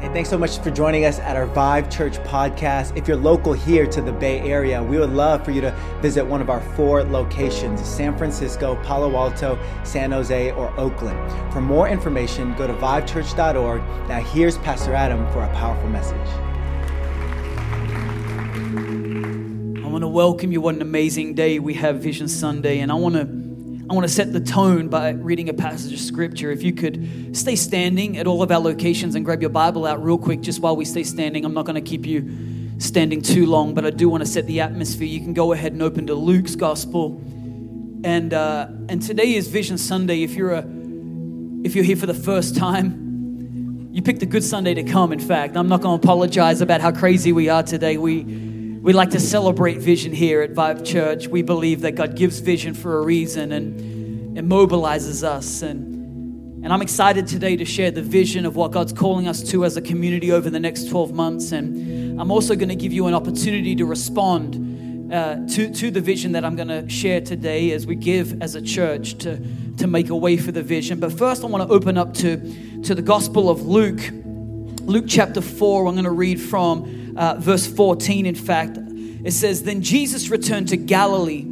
Thanks so much for joining us at our Vive Church podcast. If you're local here to the Bay Area, we would love for you to visit one of our four locations San Francisco, Palo Alto, San Jose, or Oakland. For more information, go to vivechurch.org. Now, here's Pastor Adam for a powerful message. I want to welcome you. What an amazing day we have Vision Sunday, and I want to I want to set the tone by reading a passage of scripture. If you could stay standing at all of our locations and grab your Bible out real quick, just while we stay standing. I'm not going to keep you standing too long, but I do want to set the atmosphere. You can go ahead and open to Luke's Gospel, and uh, and today is Vision Sunday. If you're a if you're here for the first time, you picked a good Sunday to come. In fact, I'm not going to apologize about how crazy we are today. We we like to celebrate vision here at Vive Church. We believe that God gives vision for a reason and it mobilizes us. And, and I'm excited today to share the vision of what God's calling us to as a community over the next 12 months. And I'm also going to give you an opportunity to respond uh, to, to the vision that I'm going to share today as we give as a church to, to make a way for the vision. But first, I want to open up to, to the Gospel of Luke, Luke chapter 4. I'm going to read from uh, verse 14, in fact. It says, Then Jesus returned to Galilee,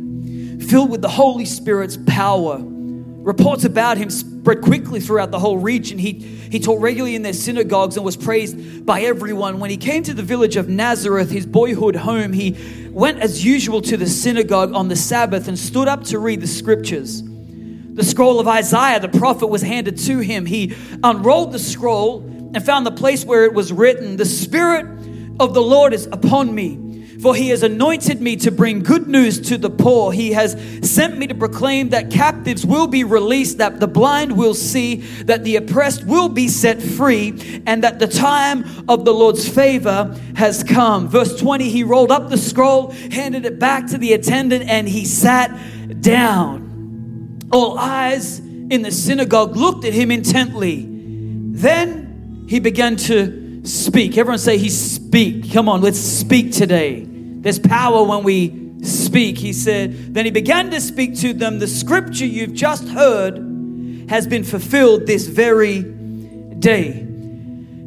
filled with the Holy Spirit's power. Reports about him spread quickly throughout the whole region. He, he taught regularly in their synagogues and was praised by everyone. When he came to the village of Nazareth, his boyhood home, he went as usual to the synagogue on the Sabbath and stood up to read the scriptures. The scroll of Isaiah, the prophet, was handed to him. He unrolled the scroll and found the place where it was written, The Spirit of the Lord is upon me. For he has anointed me to bring good news to the poor. He has sent me to proclaim that captives will be released, that the blind will see, that the oppressed will be set free, and that the time of the Lord's favor has come. Verse 20 He rolled up the scroll, handed it back to the attendant, and he sat down. All eyes in the synagogue looked at him intently. Then he began to speak. Everyone say, He speak. Come on, let's speak today. There's power when we speak. He said, Then he began to speak to them. The scripture you've just heard has been fulfilled this very day.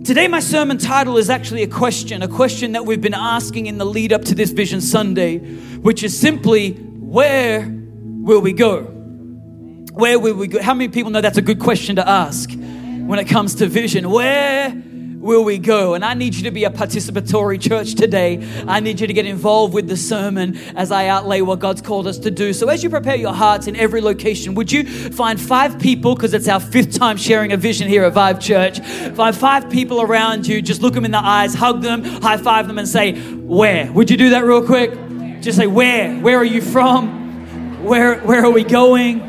Today, my sermon title is actually a question, a question that we've been asking in the lead up to this Vision Sunday, which is simply, Where will we go? Where will we go? How many people know that's a good question to ask when it comes to vision? Where will we go? And I need you to be a participatory church today. I need you to get involved with the sermon as I outlay what God's called us to do. So, as you prepare your hearts in every location, would you find five people, because it's our fifth time sharing a vision here at Vive Church, find five people around you, just look them in the eyes, hug them, high five them, and say, Where? Would you do that real quick? Just say, Where? Where are you from? Where, where are we going?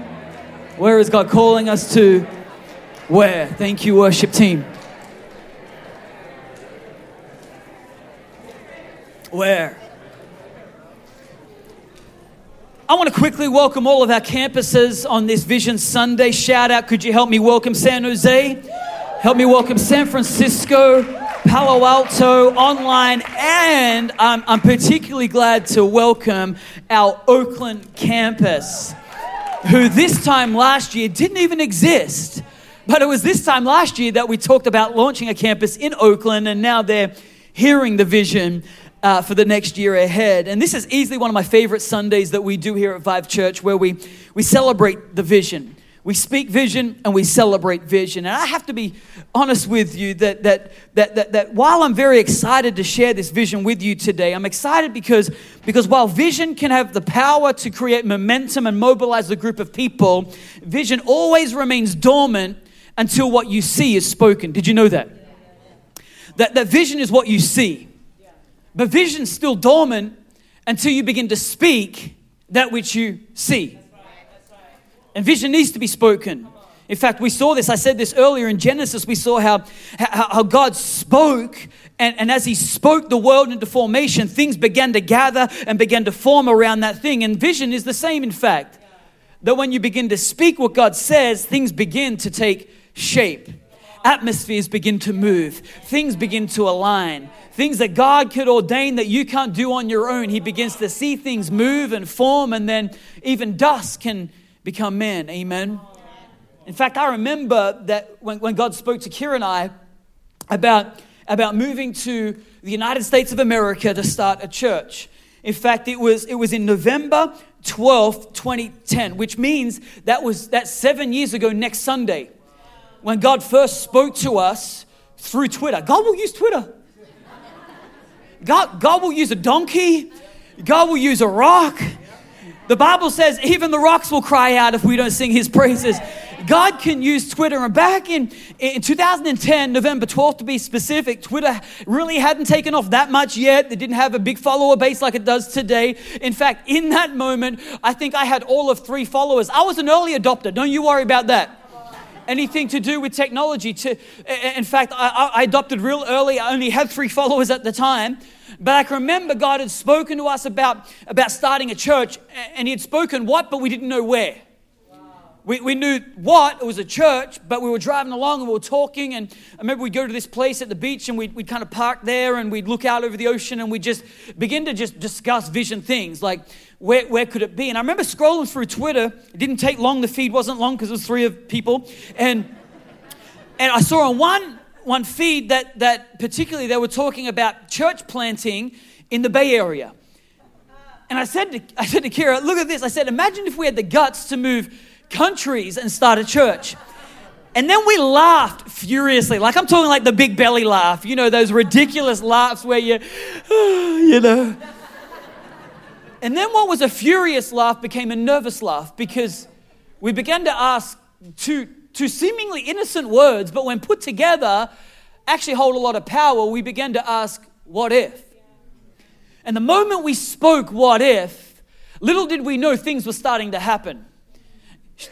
Where is God calling us to? Where? Thank you, worship team. Where? I want to quickly welcome all of our campuses on this Vision Sunday. Shout out, could you help me welcome San Jose? Help me welcome San Francisco, Palo Alto, online, and I'm, I'm particularly glad to welcome our Oakland campus, who this time last year didn't even exist. But it was this time last year that we talked about launching a campus in Oakland, and now they're hearing the vision uh, for the next year ahead. And this is easily one of my favorite Sundays that we do here at Vive Church, where we, we celebrate the vision. We speak vision and we celebrate vision. And I have to be honest with you that, that, that, that, that while I'm very excited to share this vision with you today, I'm excited because, because while vision can have the power to create momentum and mobilize a group of people, vision always remains dormant until what you see is spoken. Did you know that? That, that vision is what you see. But vision's still dormant until you begin to speak that which you see. And vision needs to be spoken. In fact, we saw this, I said this earlier in Genesis, we saw how, how, how God spoke, and, and as He spoke the world into formation, things began to gather and began to form around that thing. And vision is the same, in fact. That when you begin to speak what God says, things begin to take shape atmospheres begin to move, things begin to align, things that God could ordain that you can't do on your own. He begins to see things move and form, and then even dust can become men. Amen. In fact, I remember that when, when God spoke to Kira and I about about moving to the United States of America to start a church. In fact, it was, it was in November 12th, 2010, which means that was that seven years ago next Sunday when God first spoke to us through Twitter. God will use Twitter. God, God will use a donkey. God will use a rock. The Bible says even the rocks will cry out if we don't sing his praises. God can use Twitter. And back in, in 2010, November 12th to be specific, Twitter really hadn't taken off that much yet. They didn't have a big follower base like it does today. In fact, in that moment, I think I had all of three followers. I was an early adopter. Don't you worry about that anything to do with technology. To, in fact, I, I, adopted real early. I only had three followers at the time. But I can remember God had spoken to us about, about starting a church, and He had spoken what, but we didn't know where. We, we knew what, it was a church, but we were driving along and we were talking. And I remember we'd go to this place at the beach and we'd, we'd kind of park there and we'd look out over the ocean and we'd just begin to just discuss vision things like where, where could it be? And I remember scrolling through Twitter. It didn't take long, the feed wasn't long because it was three of people. And, and I saw on one, one feed that, that particularly they were talking about church planting in the Bay Area. And I said to, I said to Kira, look at this. I said, imagine if we had the guts to move countries and start a church. And then we laughed furiously. Like I'm talking like the big belly laugh, you know, those ridiculous laughs where you, you know. And then what was a furious laugh became a nervous laugh because we began to ask two, two seemingly innocent words, but when put together, actually hold a lot of power. We began to ask, what if? And the moment we spoke, what if, little did we know things were starting to happen.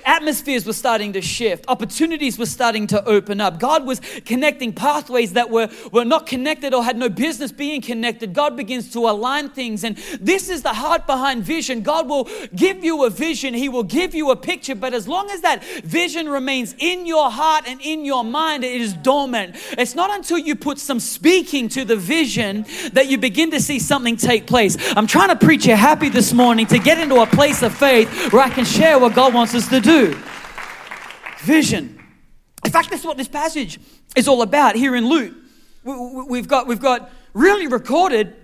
Atmospheres were starting to shift. Opportunities were starting to open up. God was connecting pathways that were, were not connected or had no business being connected. God begins to align things. And this is the heart behind vision. God will give you a vision, He will give you a picture. But as long as that vision remains in your heart and in your mind, it is dormant. It's not until you put some speaking to the vision that you begin to see something take place. I'm trying to preach you happy this morning to get into a place of faith where I can share what God wants us to to do. Vision. In fact, that's what this passage is all about here in Luke. We've got, we've got really recorded,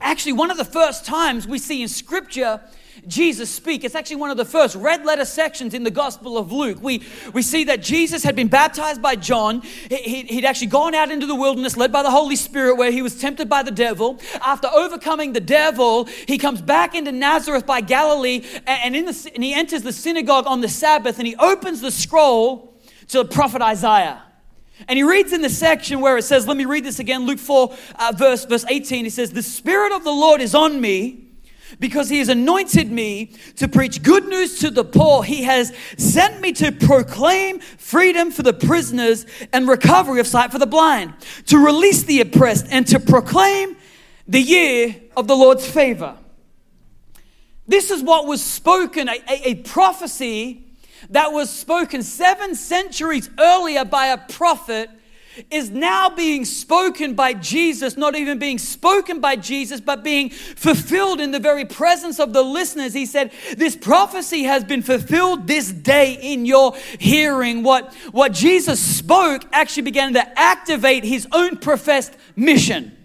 actually, one of the first times we see in Scripture Jesus speak. It's actually one of the first red letter sections in the Gospel of Luke. We, we see that Jesus had been baptized by John. He, he'd actually gone out into the wilderness led by the Holy Spirit where he was tempted by the devil. After overcoming the devil, he comes back into Nazareth by Galilee and, in the, and he enters the synagogue on the Sabbath and he opens the scroll to the prophet Isaiah. And he reads in the section where it says, let me read this again, Luke 4, uh, verse, verse 18. He says, The Spirit of the Lord is on me because he has anointed me to preach good news to the poor. He has sent me to proclaim freedom for the prisoners and recovery of sight for the blind, to release the oppressed, and to proclaim the year of the Lord's favor. This is what was spoken, a, a, a prophecy that was spoken seven centuries earlier by a prophet is now being spoken by Jesus, not even being spoken by Jesus, but being fulfilled in the very presence of the listeners. He said, This prophecy has been fulfilled this day in your hearing. What, what Jesus spoke actually began to activate his own professed mission.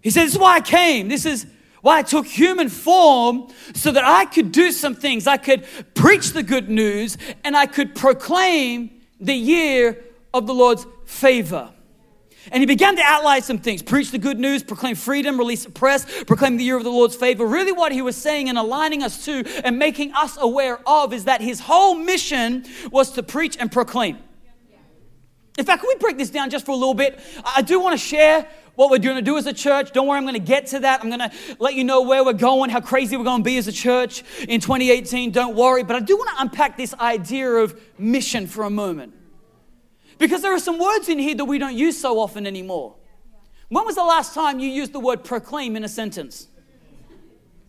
He said, This is why I came. This is why I took human form so that I could do some things. I could preach the good news and I could proclaim the year of the Lord's favor. And he began to outline some things preach the good news, proclaim freedom, release the press, proclaim the year of the Lord's favor. Really, what he was saying and aligning us to and making us aware of is that his whole mission was to preach and proclaim. In fact, can we break this down just for a little bit? I do want to share what we're going to do as a church. Don't worry, I'm going to get to that. I'm going to let you know where we're going, how crazy we're going to be as a church in 2018. Don't worry. But I do want to unpack this idea of mission for a moment. Because there are some words in here that we don't use so often anymore. When was the last time you used the word proclaim in a sentence?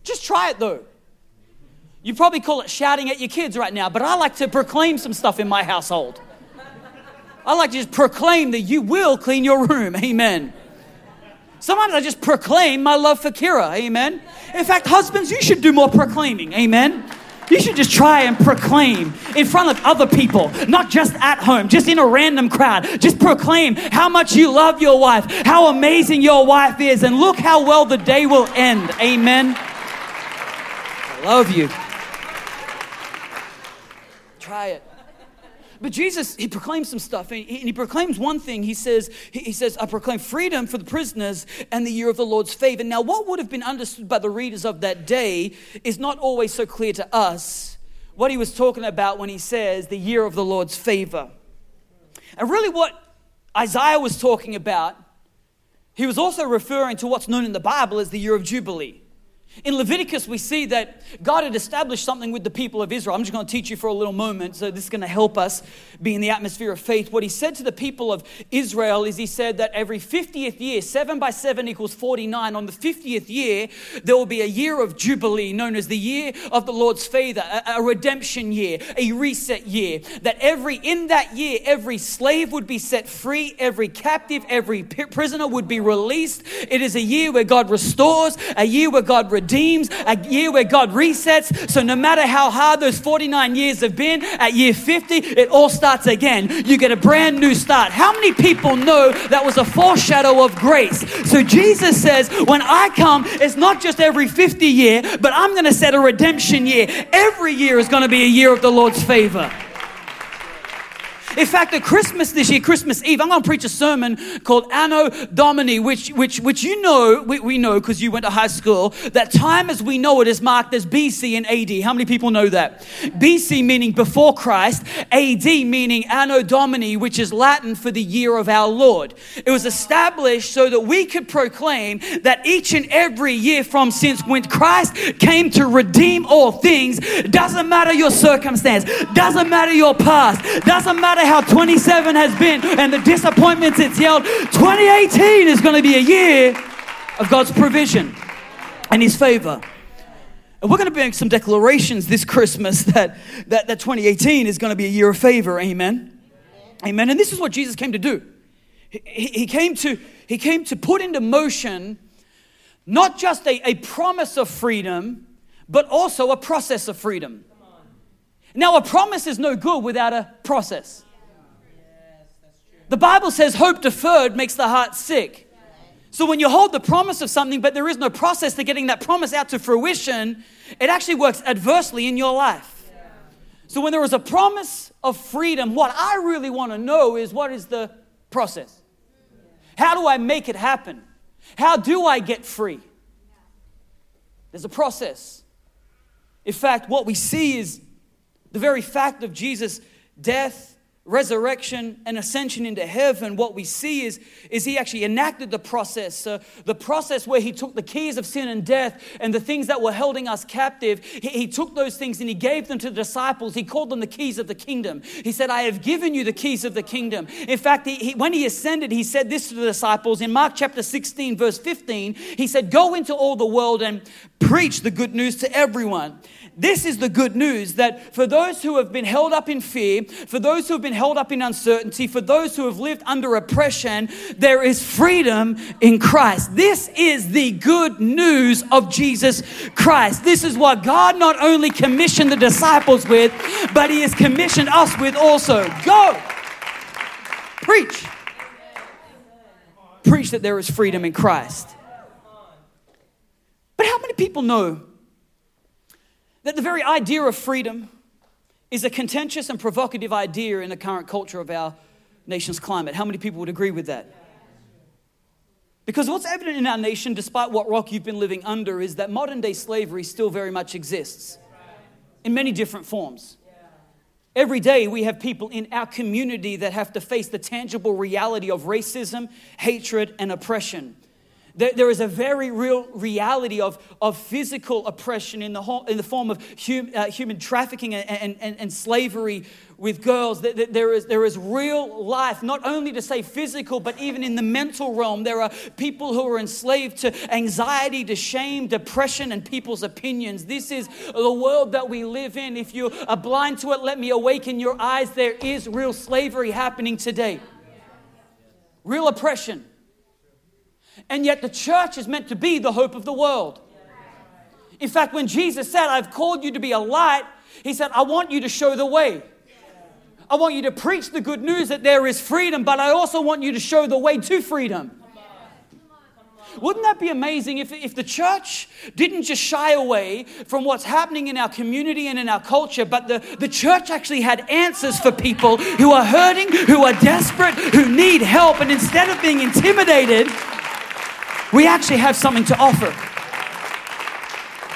Just try it though. You probably call it shouting at your kids right now, but I like to proclaim some stuff in my household. I like to just proclaim that you will clean your room. Amen. Sometimes I just proclaim my love for Kira. Amen. In fact, husbands, you should do more proclaiming. Amen. You should just try and proclaim in front of other people, not just at home, just in a random crowd. Just proclaim how much you love your wife, how amazing your wife is, and look how well the day will end. Amen. I love you. Try it. But Jesus, he proclaims some stuff, and he, proclaims one thing. He says, he says, I proclaim freedom for the prisoners and the year of the Lord's favor. Now, what would have been understood by the readers of that day is not always so clear to us what he was talking about when he says the year of the Lord's favor. And really, what Isaiah was talking about, he was also referring to what's known in the Bible as the year of Jubilee. In Leviticus, we see that God had established something with the people of Israel. I'm just going to teach you for a little moment, so this is going to help us be in the atmosphere of faith. What he said to the people of Israel is he said that every 50th year, 7 by 7 equals 49, on the 50th year, there will be a year of Jubilee, known as the year of the Lord's favor, a, redemption year, a reset year. That every, in that year, every slave would be set free, every captive, every prisoner would be released. It is a year where God restores, a year where God redeems, a year where God resets. So no matter how hard those 49 years have been, at year 50, it all starts again. You get a brand new start. How many people know that was a foreshadow of grace? So Jesus says, when I come, it's not just every 50 year, but I'm going to set a redemption year. Every year is going to be a year of the Lord's favor. In fact, at Christmas this year, Christmas Eve, I'm going to preach a sermon called Anno Domini, which, which, which you know, we, we know because you went to high school, that time as we know it is marked as BC and AD. How many people know that? BC meaning before Christ, AD meaning Anno Domini, which is Latin for the year of our Lord. It was established so that we could proclaim that each and every year from since when Christ came to redeem all things, doesn't matter your circumstance, doesn't matter your past, doesn't matter matter how 27 has been and the disappointments it's yelled, 2018 is going to be a year of God's provision and His favor. And we're going to make some declarations this Christmas that, that, that 2018 is going to be a year of favor. Amen. Amen. And this is what Jesus came to do. He, he, came, to, he came to put into motion not just a, a promise of freedom, but also a process of freedom. Now, a promise is no good without a process. The Bible says hope deferred makes the heart sick. So when you hold the promise of something, but there is no process to getting that promise out to fruition, it actually works adversely in your life. So when there is a promise of freedom, what I really want to know is what is the process? How do I make it happen? How do I get free? There's a process. In fact, what we see is the very fact of Jesus' death, resurrection, and ascension into heaven, what we see is, is he actually enacted the process. Uh, the process where he took the keys of sin and death and the things that were holding us captive, he, he took those things and he gave them to the disciples. He called them the keys of the kingdom. He said, I have given you the keys of the kingdom. In fact, he, he, when he ascended, he said this to the disciples in Mark chapter 16, verse 15. He said, Go into all the world and preach the good news to everyone. This is the good news that for those who have been held up in fear, for those who have been held up in uncertainty, for those who have lived under oppression, there is freedom in Christ. This is the good news of Jesus Christ. This is what God not only commissioned the disciples with, but He has commissioned us with also. Go! Preach. Preach that there is freedom in Christ. But how many people know that the very idea of freedom is a contentious and provocative idea in the current culture of our nation's climate. How many people would agree with that? Because what's evident in our nation, despite what rock you've been living under, is that modern day slavery still very much exists in many different forms. Every day, we have people in our community that have to face the tangible reality of racism, hatred, and oppression. There, is a very real reality of, of physical oppression in the, whole, in the form of hum, uh, human trafficking and, and, and, slavery with girls. There is, there is real life, not only to say physical, but even in the mental realm. There are people who are enslaved to anxiety, to shame, depression, and people's opinions. This is the world that we live in. If you are blind to it, let me awaken your eyes. There is real slavery happening today, real oppression. And yet the church is meant to be the hope of the world. In fact, when Jesus said, I've called you to be a light He said, I want you to show the way. I want you to preach the good news that there is freedom, but I also want you to show the way to freedom. Wouldn't that be amazing if, if the church didn't just shy away from what's happening in our community and in our culture, but the, the church actually had answers for people who are hurting, who are desperate, who need help, and instead of being intimidated, we actually have something to offer.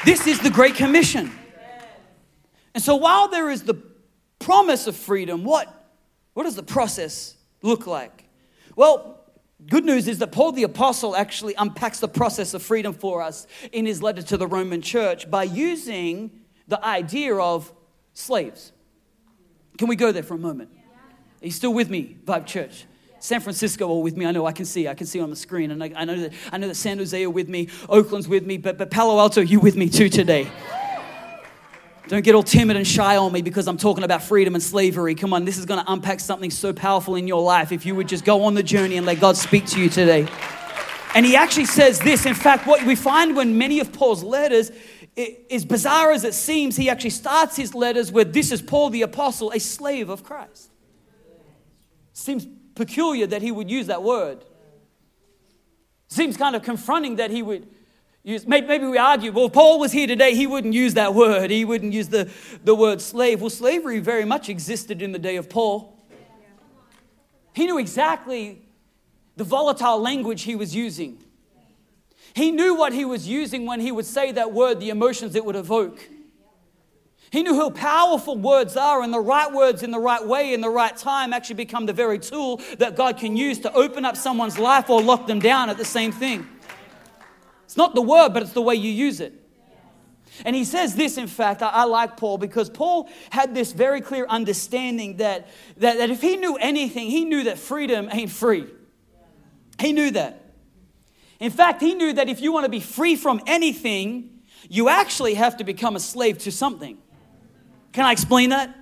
This is the Great Commission. And so while there is the promise of freedom, what, what does the process look like? Well, good news is that Paul the Apostle actually unpacks the process of freedom for us in his letter to the Roman church by using the idea of slaves. Can we go there for a moment? Are you still with me, Vive Church? San Francisco are with me. I know I can see. I can see on the screen. And I, I, know that I know that San Jose are with me. Oakland's with me. But, but Palo Alto, you with me too today. Don't get all timid and shy on me because I'm talking about freedom and slavery. Come on, this is going to unpack something so powerful in your life if you would just go on the journey and let God speak to you today. And he actually says this. In fact, what we find when many of Paul's letters, as bizarre as it seems, he actually starts his letters with this is Paul the Apostle, a slave of Christ. Seems peculiar that he would use that word. Seems kind of confronting that he would use. Maybe we argue, well, Paul was here today, he wouldn't use that word. He wouldn't use the, the word slave. Well, slavery very much existed in the day of Paul. He knew exactly the volatile language he was using. He knew what he was using when he would say that word, the emotions it would evoke. He knew how powerful words are, and the right words in the right way, in the right time, actually become the very tool that God can use to open up someone's life or lock them down at the same thing. It's not the word, but it's the way you use it. And he says this, in fact, I, I, like Paul because Paul had this very clear understanding that, that, that if he knew anything, he knew that freedom ain't free. He knew that. In fact, he knew that if you want to be free from anything, you actually have to become a slave to something. Can I explain that?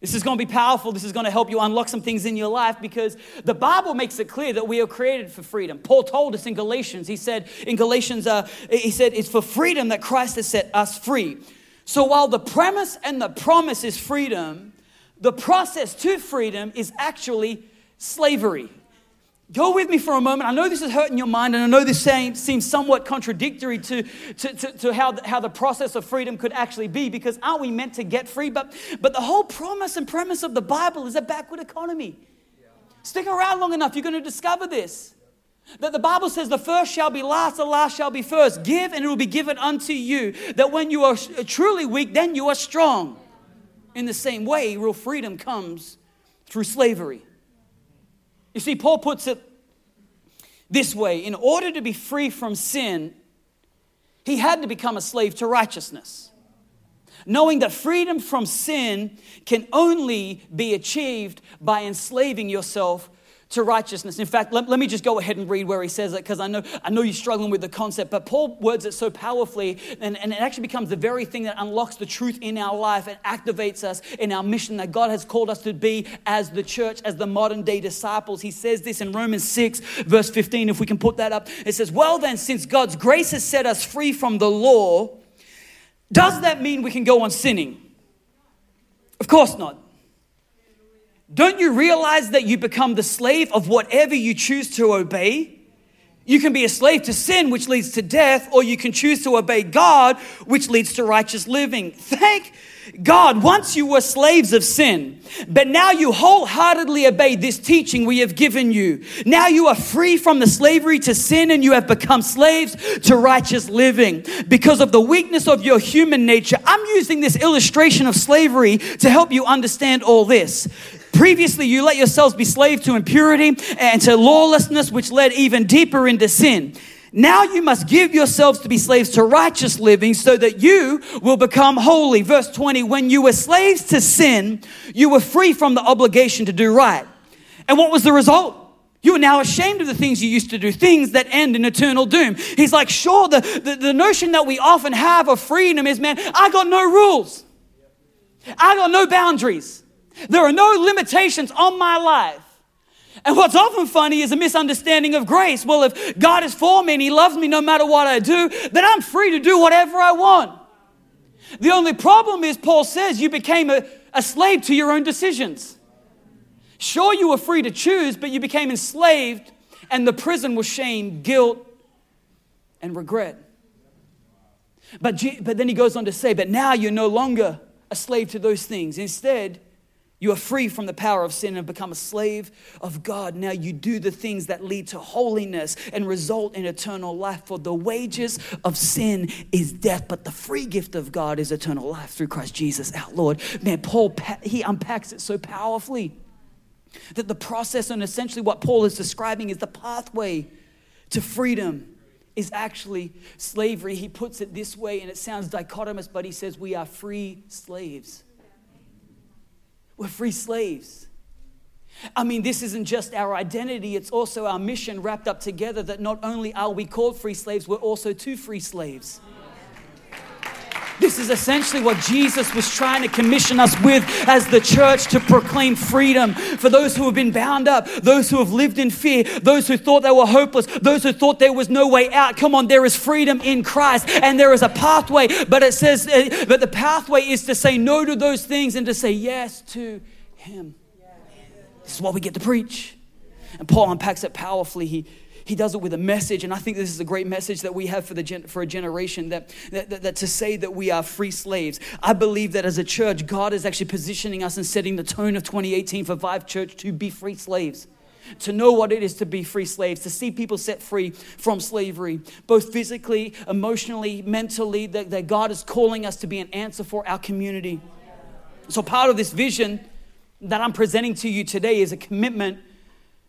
This is going to be powerful. This is going to help you unlock some things in your life because the Bible makes it clear that we are created for freedom. Paul told us in Galatians, he said, in Galatians, uh, he said, it's for freedom that Christ has set us free. So while the premise and the promise is freedom, the process to freedom is actually slavery. Go with me for a moment. I know this is hurting your mind, and I know this seems somewhat contradictory to, to, to, to, how, how the process of freedom could actually be, because aren't we meant to get free? But, but the whole promise and premise of the Bible is a backward economy. Stick around long enough, you're going to discover this. That the Bible says, the first shall be last, the last shall be first. Give, and it will be given unto you. That when you are uh, truly weak, then you are strong. In the same way, real freedom comes through slavery. You see, Paul puts it this way in order to be free from sin, he had to become a slave to righteousness. Knowing that freedom from sin can only be achieved by enslaving yourself to righteousness. In fact, let, let me just go ahead and read where he says it because I know, I know you're struggling with the concept, but Paul words it so powerfully and, and it actually becomes the very thing that unlocks the truth in our life and activates us in our mission that God has called us to be as the church, as the modern day disciples. He says this in Romans 6, verse 15, if we can put that up. It says, Well, then, since God's grace has set us free from the law, does that mean we can go on sinning? Of course not. Don't you realize that you become the slave of whatever you choose to obey? You can be a slave to sin, which leads to death, or you can choose to obey God, which leads to righteous living. Thank God, once you were slaves of sin, but now you wholeheartedly obey this teaching we have given you. Now you are free from the slavery to sin and you have become slaves to righteous living. Because of the weakness of your human nature, I'm using this illustration of slavery to help you understand all this. Previously, you let yourselves be slaves to impurity and to lawlessness, which led even deeper into sin. Now you must give yourselves to be slaves to righteous living so that you will become holy. Verse 20, when you were slaves to sin, you were free from the obligation to do right. And what was the result? You are now ashamed of the things you used to do, things that end in eternal doom. He's like, sure, the, the, the notion that we often have of freedom is, man, I got no rules. I got no boundaries. There are no limitations on my life. And what's often funny is a misunderstanding of grace. Well, if God is for me and He loves me no matter what I do, then I'm free to do whatever I want. The only problem is, Paul says, you became a, a slave to your own decisions. Sure, you were free to choose, but you became enslaved, and the prison was shame, guilt, and regret. But, but then he goes on to say, but now you're no longer a slave to those things. Instead, you are free from the power of sin and become a slave of God. Now you do the things that lead to holiness and result in eternal life. For the wages of sin is death, but the free gift of God is eternal life through Christ Jesus our Lord. Man, Paul, he unpacks it so powerfully that the process and essentially what Paul is describing is the pathway to freedom is actually slavery. He puts it this way, and it sounds dichotomous, but he says we are free slaves. We're free slaves. I mean, this isn't just our identity, it's also our mission wrapped up together that not only are we called free slaves, we're also to free slaves. This is essentially what Jesus was trying to commission us with as the church to proclaim freedom for those who have been bound up, those who have lived in fear, those who thought they were hopeless, those who thought there was no way out. Come on, there is freedom in Christ and there is a pathway, but it says, uh, but the pathway is to say no to those things and to say yes to Him. This is what we get to preach. And Paul unpacks it powerfully. He, he does it with a message. And I think this is a great message that we have for, the gen- for a generation that, that, that, that to say that we are free slaves. I believe that as a church, God is actually positioning us and setting the tone of 2018 for Vive Church to be free slaves to know what it is to be free slaves, to see people set free from slavery, both physically, emotionally, mentally, that, that, God is calling us to be an answer for our community. So, part of this vision that I'm presenting to you today is a commitment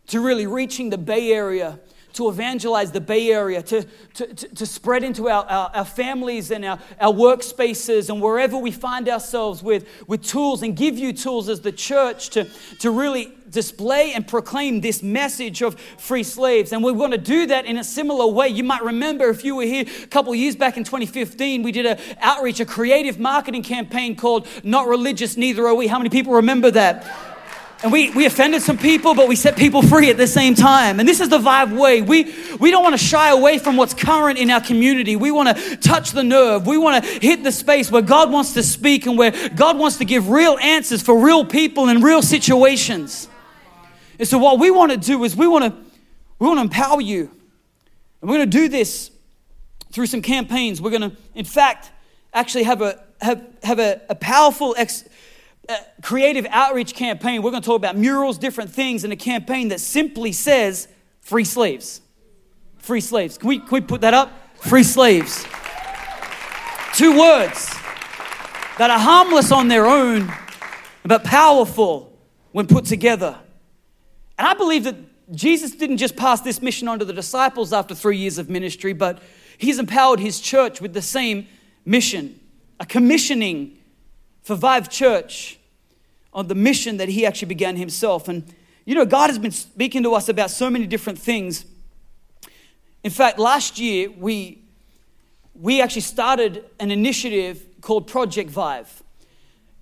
to really reaching the Bay Area to evangelize the Bay Area, to, to, to, spread into our, our, our, families and our, our workspaces and wherever we find ourselves with, with tools and give you tools as the church to, to really display and proclaim this message of free slaves. And we want to do that in a similar way. You might remember if you were here a couple years back in 2015, we did an outreach, a creative marketing campaign called Not Religious, Neither Are We. How many people remember that? And we, we offended some people, but we set people free at the same time. And this is the Vive way. We, we don't want to shy away from what's current in our community. We want to touch the nerve. We want to hit the space where God wants to speak and where God wants to give real answers for real people in real situations. And so what we want to do is we want to we want to empower you. And we're going to do this through some campaigns. We're going to, in fact, actually have a have, have a, a powerful ex, Uh, creative outreach campaign. We're going to talk about murals, different things in a campaign that simply says free slaves. Free slaves. Can we, can we put that up? Free slaves. Two words that are harmless on their own, but powerful when put together. And I believe that Jesus didn't just pass this mission on to the disciples after three years of ministry, but he's empowered his church with the same mission, a commissioning for Vive Church on the mission that he actually began himself. And you know, God has been speaking to us about so many different things. In fact, last year we we actually started an initiative called Project Vive.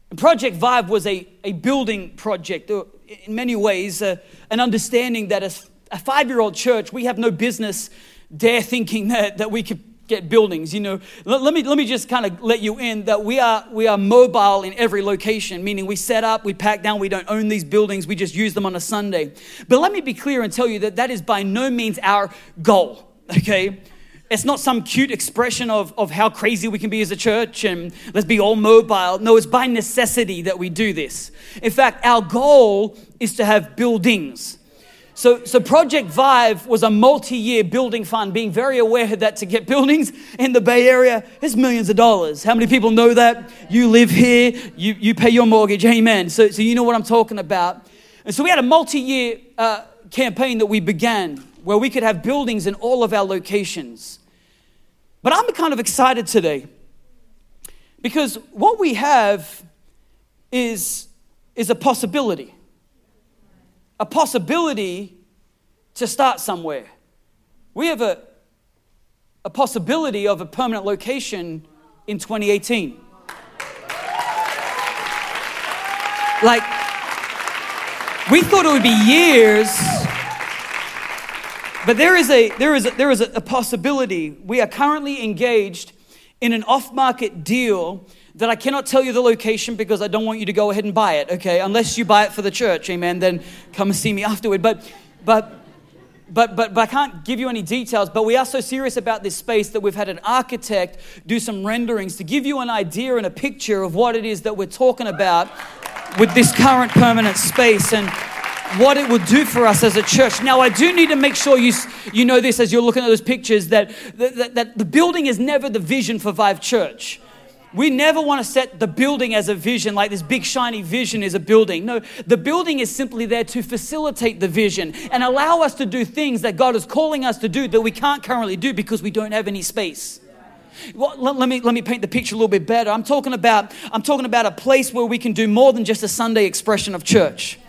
And Project Vive was a, a building project, uh, in many ways, uh, an understanding that as a five year old church, we have no business dare thinking that, that we could get buildings you know let, let, me let me just kind of let you in that we are we are mobile in every location meaning we set up we pack down we don't own these buildings we just use them on a sunday but let me be clear and tell you that that is by no means our goal okay it's not some cute expression of, of how crazy we can be as a church and let's be all mobile. No, it's by necessity that we do this. In fact, our goal is to have buildings. So, so Project Vive was a multi-year building fund, being very aware that to get buildings in the Bay Area is millions of dollars. How many people know that? You live here, you, you pay your mortgage, amen. So, so you know what I'm talking about. And so we had a multi-year uh, campaign that we began where we could have buildings in all of our locations. But I'm kind of excited today because what we have is, is a possibility a possibility to start somewhere. We have a, a possibility of a permanent location in 2018. Like, we thought it would be years, but there is a, there is a, there is a, possibility. We are currently engaged in an off market deal that I cannot tell you the location because I don't want you to go ahead and buy it, okay? Unless you buy it for the church, amen, then come and see me afterward. But, but, but, but, but I can't give you any details. But we are so serious about this space that we've had an architect do some renderings to give you an idea and a picture of what it is that we're talking about with this current permanent space and what it will do for us as a church. Now, I do need to make sure you, you know this as you're looking at those pictures that, that, that the building is never the vision for Vive Church. We never want to set the building as a vision, like this big shiny vision is a building. No, the building is simply there to facilitate the vision and allow us to do things that God is calling us to do that we can't currently do because we don't have any space. Well, let, let, me, let me paint the picture a little bit better. I'm talking, about, I'm talking about a place where we can do more than just a Sunday expression of church.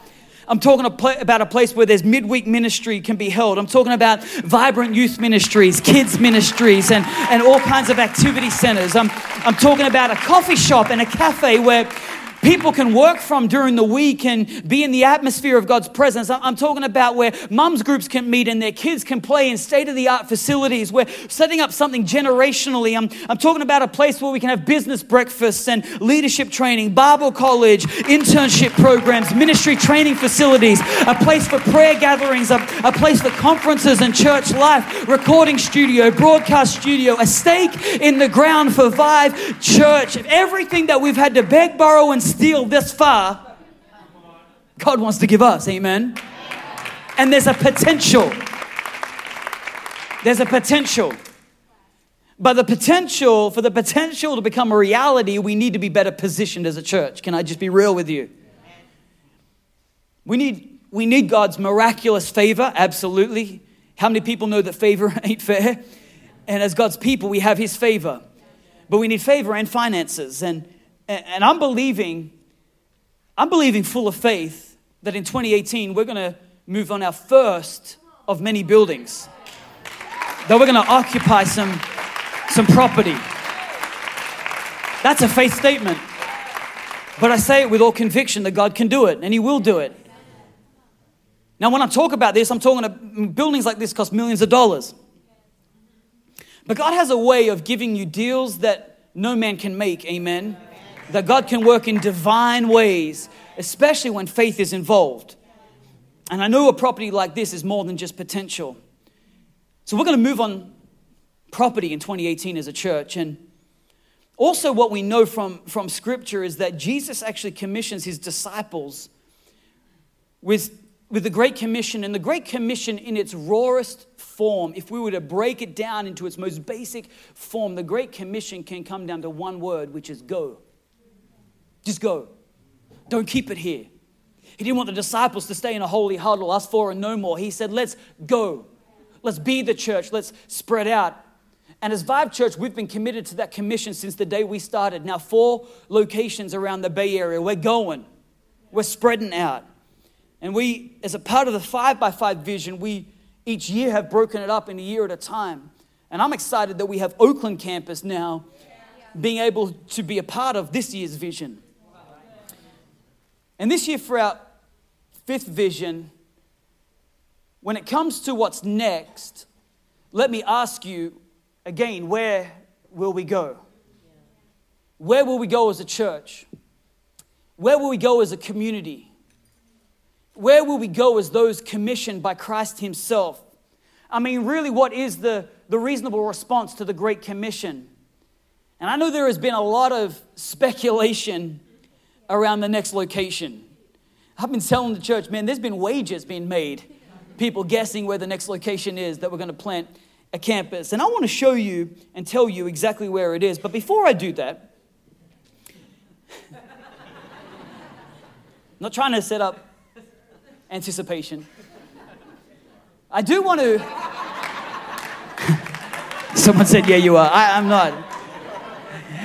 I'm talking about a place where there's midweek ministry can be held. I'm talking about vibrant youth ministries, kids ministries, and, and all kinds of activity centers. I'm, I'm talking about a coffee shop and a cafe where people can work from during the week and be in the atmosphere of God's presence. I'm talking about where mums groups can meet and their kids can play in state of the art facilities. We're setting up something generationally. I'm, I'm talking about a place where we can have business breakfasts and leadership training, Bible college, internship programs, ministry training facilities, a place for prayer gatherings, a, a place for conferences and church life, recording studio, broadcast studio, a stake in the ground for Vive Church. Everything that we've had to beg, borrow, and steal this far, God wants to give us. Amen. And there's a potential. There's a potential. But the potential, for the potential to become a reality, we need to be better positioned as a church. Can I just be real with you? We need, we need God's miraculous favor, absolutely. How many people know that favor ain't fair? And as God's people, we have His favor. But we need favor and finances. And and I'm believing, I'm believing full of faith that in 2018 we're going to move on our first of many buildings. That we're going to occupy some, some property. That's a faith statement. But I say it with all conviction that God can do it and He will do it. Now, when I talk about this, I'm talking about buildings like this cost millions of dollars. But God has a way of giving you deals that no man can make, amen that God can work in divine ways, especially when faith is involved. And I know a property like this is more than just potential. So we're going to move on property in 2018 as a church. And also, what we know from, from Scripture is that Jesus actually commissions his disciples with, with the Great Commission. And the Great Commission, in its rawest form, if we were to break it down into its most basic form, the Great Commission can come down to one word, which is go. Just go. Don't keep it here. He didn't want the disciples to stay in a holy huddle, us four and no more. He said, let's go. Let's be the church. Let's spread out. And as Vive Church, we've been committed to that commission since the day we started. Now, four locations around the Bay Area. We're going, we're spreading out. And we, as a part of the five by five vision, we each year have broken it up in a year at a time. And I'm excited that we have Oakland campus now being able to be a part of this year's vision. And this year, for our fifth vision, when it comes to what's next, let me ask you again where will we go? Where will we go as a church? Where will we go as a community? Where will we go as those commissioned by Christ Himself? I mean, really, what is the, the reasonable response to the Great Commission? And I know there has been a lot of speculation around the next location. I've been telling the church, man, there's been wages being made, people guessing where the next location is that we're going to plant a campus. And I want to show you and tell you exactly where it is. But before I do that, I'm not trying to set up anticipation. I do want to. Someone said, Yeah, you are. I, I'm not.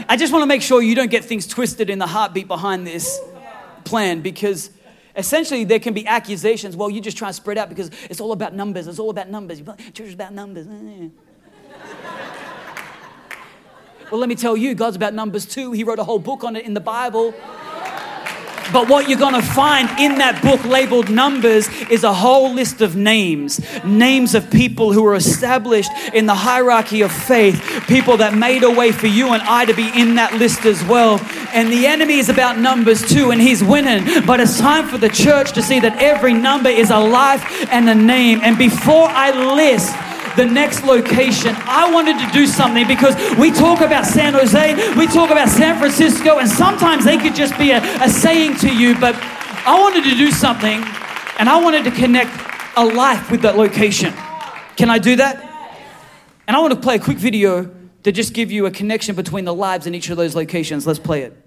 I just want to make sure you don't get things twisted in the heartbeat behind this plan because essentially there can be accusations well you just try to spread out because it's all about numbers it's all about numbers. Church is about numbers. Eh, eh. Well let me tell you god's about numbers too. He wrote a whole book on it in the bible But what you're going to find in that book labeled Numbers is a whole list of names. Names of people who were established in the hierarchy of faith, people that made a way for you and I to be in that list as well. And the enemy is about numbers too, and he's winning. But it's time for the church to see that every number is a life and a name. And before I list, the next location, I wanted to do something because we talk about San Jose, we talk about San Francisco, and sometimes they could just be a, a saying to you, but I wanted to do something and I wanted to connect a life with that location. Can I do that? And I want to play a quick video to just give you a connection between the lives in each of those locations. Let's play it.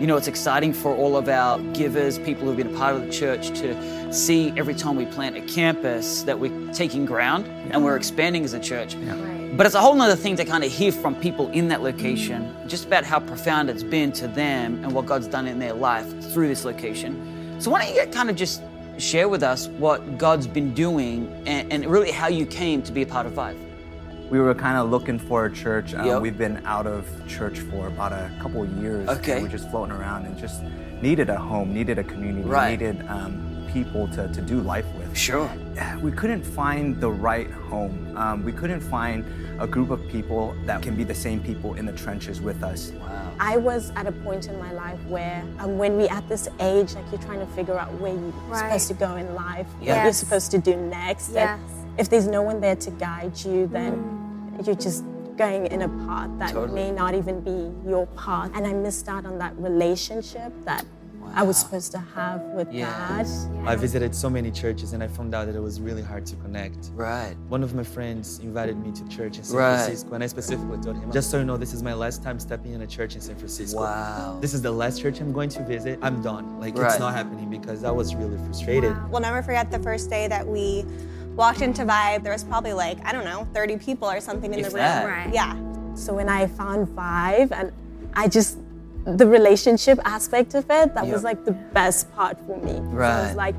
You know, it's exciting for all of our givers, people who've been a part of the church, to see every time we plant a campus that we're taking ground and we're expanding as a church. Right. But it's a whole other thing to kind of hear from people in that location, just about how profound it's been to them and what God's done in their life through this location. So, why don't you kind of just share with us what God's been doing and, and really how you came to be a part of Vive? We were kind of looking for a church. Um, Yep. We've been out of church for about a couple of years. Okay. And we're just floating around and just needed a home, needed a community, Right. needed um, people to, to do life with. Sure. We couldn't find the right home. Um, we couldn't find a group of people that can be the same people in the trenches with us. Wow. I was at a point in my life where, um, when we're at this age, like you're trying to figure out where you're Right. supposed to go in life, what you're supposed to do next. that Yes. If there's no one there to guide you, then mm. you're just going in a path that Totally. may not even be your path. And I missed out on that relationship that I was supposed to have with Yes. God. I visited so many churches and I found out that it was really hard to connect. Right. One of my friends invited me to church in San Right. Francisco, and I specifically told him, just so you know, this is my last time stepping in a church in San Francisco. Wow. This is the last church I'm going to visit. I'm done. Like, Right. it's not happening because I was really frustrated. We'll never forget the first day that we walked into Vive. There was probably like, I don't know, 30 people or something in If the room. that. Right. Yeah. So when I found Vive and I just the relationship aspect of it, that Yep. was like the best part for me. So I Right. was like,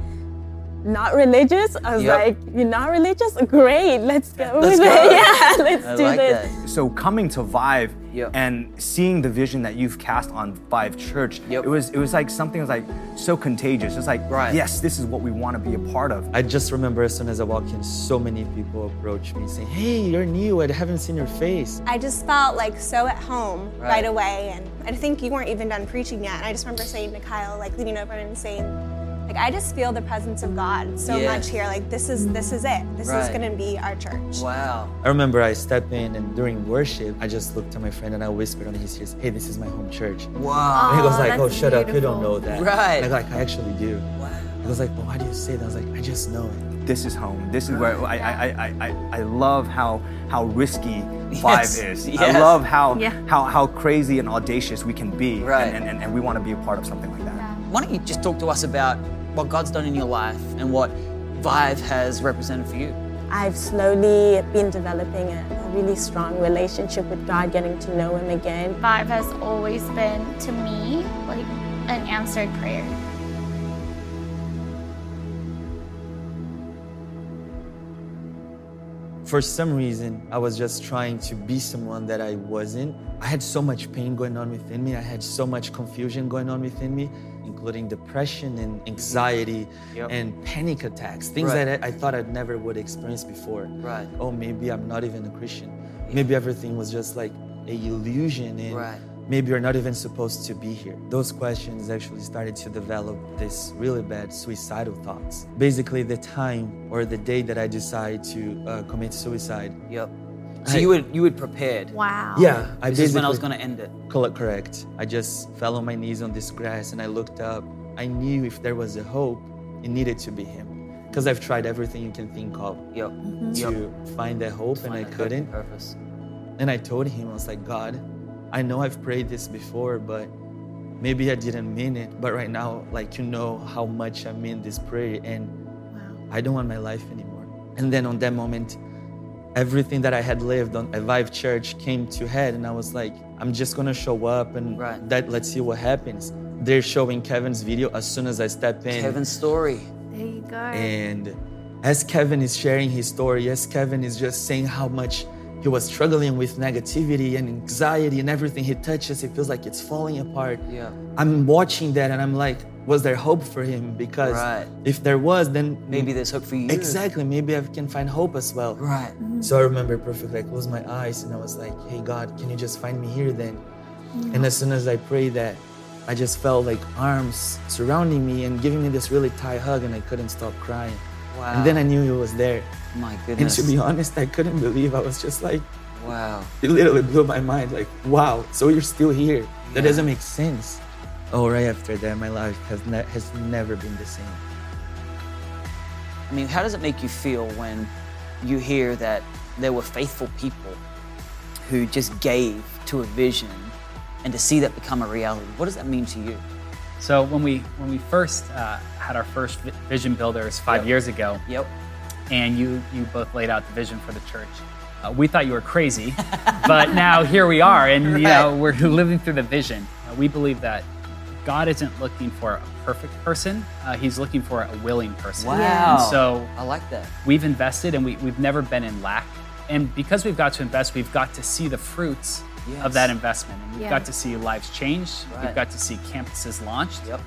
not religious. I was Yep. like, you're not religious? Great, let's go Let's with go. it. Yeah, let's I do like this. that. So coming to Vive Yep. and seeing the vision that you've cast on Vive Church, Yep. it was it was like something that was like so contagious. It's like, Right. yes, this is what we want to be a part of. I just remember as soon as I walked in, so many people approached me saying, Hey, you're new. I haven't seen your face. I just felt like so at home Right. right, away. And I think you weren't even done preaching yet. And I just remember saying to Kyle, like leaning over and saying, like, I just feel the presence of God so Yes. much here. Like this is this is it. This Right. is gonna be our church. Wow. I remember I stepped in and during worship, I just looked at my friend and I whispered on his ears, Hey, this is my home church. Wow. And he was like, Oh, that's shut up. You don't know that. Right. And I like, I actually do. Wow. He was like, But why do you say that? I was like, I just know it. this is home. This is where I, I, I, I, I love how how risky Yes, is. yes. I love how, Yeah. how how crazy and audacious we can be. Right. And, and, and we want to be a part of something like that. Why don't you just talk to us about what God's done in your life and what Vive has represented for you? I've slowly been developing a, a really strong relationship with God, getting to know Him again. Vive has always been to me like an answered prayer. For some reason, I was just trying to be someone that I wasn't. I had so much pain going on within me. I had so much confusion going on within me, including depression and anxiety Yep. and panic attacks, things Right. that I, I thought I'd never would experience before. Right. Oh, maybe I'm not even a Christian. Maybe everything was just like a illusion and Right. maybe you're not even supposed to be here. Those questions actually started to develop this really bad suicidal thoughts. Basically, the time or the day that I decided to uh, commit suicide. Yep. So I- you would you would prepared. Wow. Yeah, I This is when I was going to end it. Col- Correct. I just fell on my knees on this grass and I looked up. I knew if there was a hope, it needed to be him. Because I've tried everything you can think of Yep. Mm-hmm. to find that hope and I that couldn't. Purpose. And I told him, I was like, God, I know I've prayed this before, but maybe I didn't mean it. But right now, like, you know how much I mean this prayer and I don't want my life anymore. And then on that moment, everything that I had lived on at Vive Church came to head, and I was like, I'm just gonna show up and Right. that let's see what happens. They're showing Kevin's video as soon as I step in. Kevin's story. There you go. And as Kevin is sharing his story, as Kevin is just saying how much he was struggling with negativity and anxiety and everything he touches, it feels like it's falling apart. Yeah. I'm watching that and I'm like, was there hope for him? Because Right. if there was, then Maybe there's hope for you. Exactly. Maybe I can find hope as well. Right. Mm-hmm. So I remember perfectly. I closed my eyes and I was like, hey, God, can you just find me here then? Mm-hmm. And as soon as I prayed that, I just felt like arms surrounding me and giving me this really tight hug and I couldn't stop crying. Wow. And then I knew he was there. My goodness. And to be honest, I couldn't believe I was just like, wow. it literally blew my mind. Like, wow, so you're still here. That doesn't make sense. Oh, right after that, my life has, ne- has never been the same. I mean, how does it make you feel when you hear that there were faithful people who just gave to a vision and to see that become a reality? What does that mean to you? So when we when we first uh, had our first vision builders five Yep. years ago, Yep. and you you both laid out the vision for the church, uh, we thought you were crazy, but now here we are, and you know we're living through the vision. Uh, we believe that God isn't looking for a perfect person; uh, He's looking for a willing person. Wow. And so I like that. we've invested, and we, we've never been in lack. And because we've got to invest, we've got to see the fruits Yes. of that investment. And we've Yeah. got to see lives changed. Right. We've got to see campuses launched. Yep.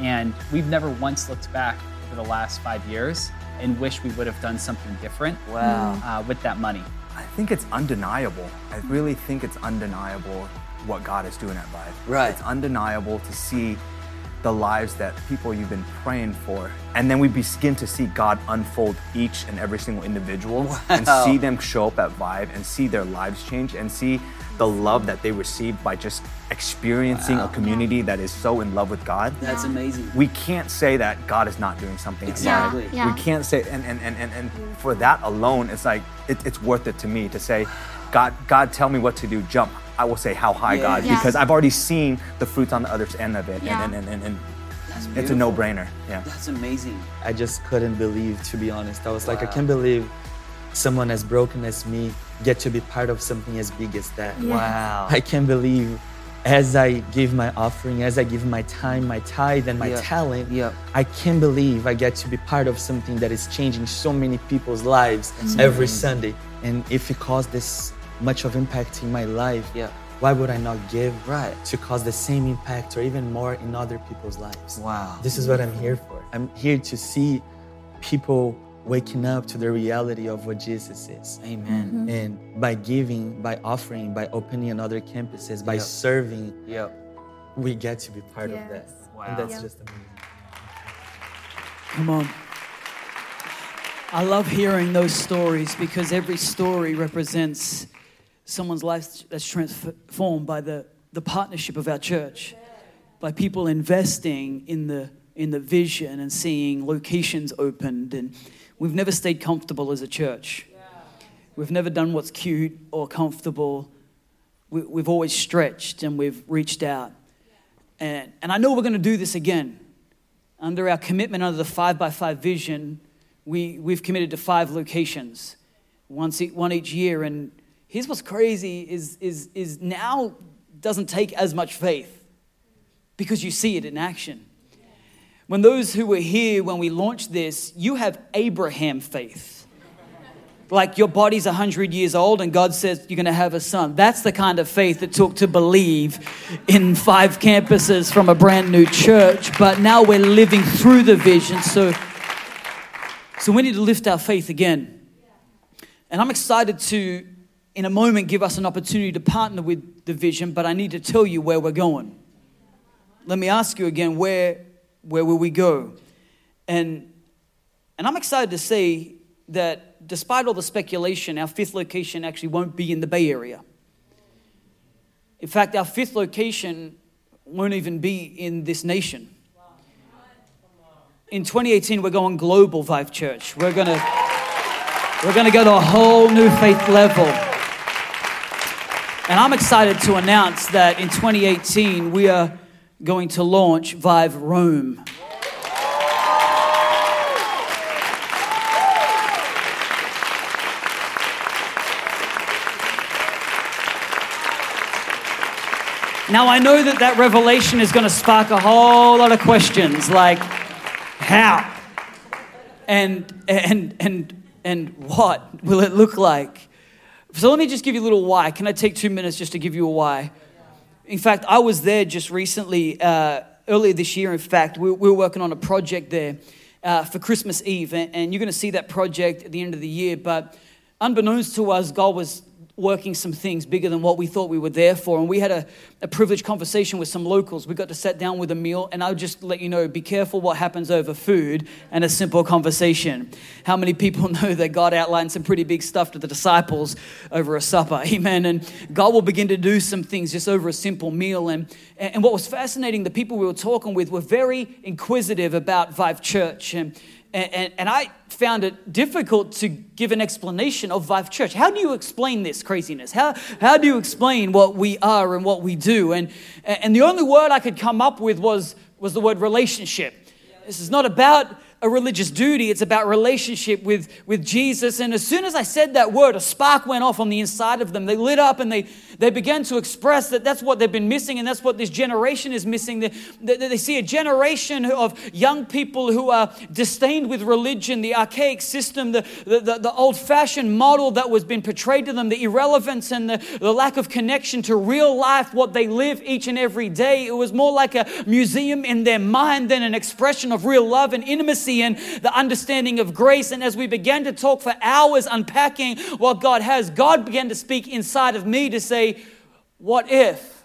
And we've never once looked back over the last five years and wish we would have done something different Wow. uh, with that money. I think it's undeniable. I really think it's undeniable what God is doing at Vive. Right. It's undeniable to see the lives that people you've been praying for. And then we begin to see God unfold each and every single individual and see them show up at Vive and see their lives change and see the love that they receive by just experiencing a community that is so in love with God. That's amazing. We can't say that God is not doing something. at Vive. Exactly. Yeah. We can't say, and, and, and, and, and for that alone, it's like, it, it's worth it to me to say, God, God, tell me what to do, jump. I will say, how high, Yeah. God, Yeah. because I've already seen the fruits on the other end of it. Yeah. And, and, and, and, That's it's a no brainer. Yeah. That's amazing. I just couldn't believe, to be honest. I was like, I can't believe someone as broken as me get to be part of something as big as that. Wow. I can't believe as I give my offering, as I give my time, my tithe, and my Yeah. talent, Yeah. I can't believe I get to be part of something that is changing so many people's lives every Sunday. And if it caused this much of impact in my life, Yeah. why would I not give Right. to cause the same impact or even more in other people's lives? Wow. This is what I'm here for. I'm here to see people waking up to the reality of what Jesus is. Amen. Mm-hmm. And by giving, by offering, by opening another campuses, by Yep. serving, Yep. we get to be part of that. Yes. And that's Wow. just amazing. Come on. I love hearing those stories because every story represents someone's life that's transformed by the, the partnership of our church, by people investing in the, in the vision and seeing locations opened. And we've never stayed comfortable as a church. We've never done what's cute or comfortable. We, we've always stretched and we've reached out. And, and I know we're going to do this again under our commitment under the five by five vision, we, we've committed to five locations, once one each year. And here's what's crazy is, is, is now doesn't take as much faith because you see it in action. When those who were here when we launched this, you have Abraham faith. Like your body's 100 years old and God says you're going to have a son. That's the kind of faith it took to believe in five campuses from a brand new church. But now we're living through the vision. So, so we need to lift our faith again. And I'm excited to, in a moment, give us an opportunity to partner with the vision, but I need to tell you where we're going. Let me ask you again where, where will we go? And, and I'm excited to say that despite all the speculation, our fifth location actually won't be in the Bay Area. In fact, our fifth location won't even be in this nation. In 2018, we're going global, Vive Church. We're gonna, we're gonna go to a whole new faith level. And I'm excited to announce that in 2018, we are going to launch Vive Rome. Now, I know that that revelation is going to spark a whole lot of questions like, how? And, and, and, and what will it look like? So let me just give you a little why. Can I take two minutes just to give you a why? In fact, I was there just recently, uh, earlier this year, in fact. We, we, were working on a project there uh, for Christmas Eve, and, and you're going to see that project at the end of the year. But unbeknownst to us, God was working some things bigger than what we thought we were there for. And we had a, a privileged conversation with some locals. We got to sit down with a meal, and I'll just let you know be careful what happens over food and a simple conversation. How many people know that God outlined some pretty big stuff to the disciples over a supper? Amen. And God will begin to do some things just over a simple meal. And, and what was fascinating, the people we were talking with were very inquisitive about Vive Church. And, and, and, I found it difficult to give an explanation of Vive Church. How do you explain this craziness? How, how do you explain what we are and what we do? And, and the only word I could come up with was, was the word relationship. This is not about a religious duty, it's about relationship with, with Jesus. And as soon as I said that word, a spark went off on the inside of them. They lit up and they, they began to express that that's what they've been missing and that's what this generation is missing. They, they, they see a generation of young people who are disdained with religion, the archaic system, the, the, the, the old fashioned model that was being portrayed to them, the irrelevance and the, the lack of connection to real life, what they live each and every day. It was more like a museum in their mind than an expression of real love and intimacy and the understanding of grace. And as we began to talk for hours unpacking what God has, God began to speak inside of me to say, What if?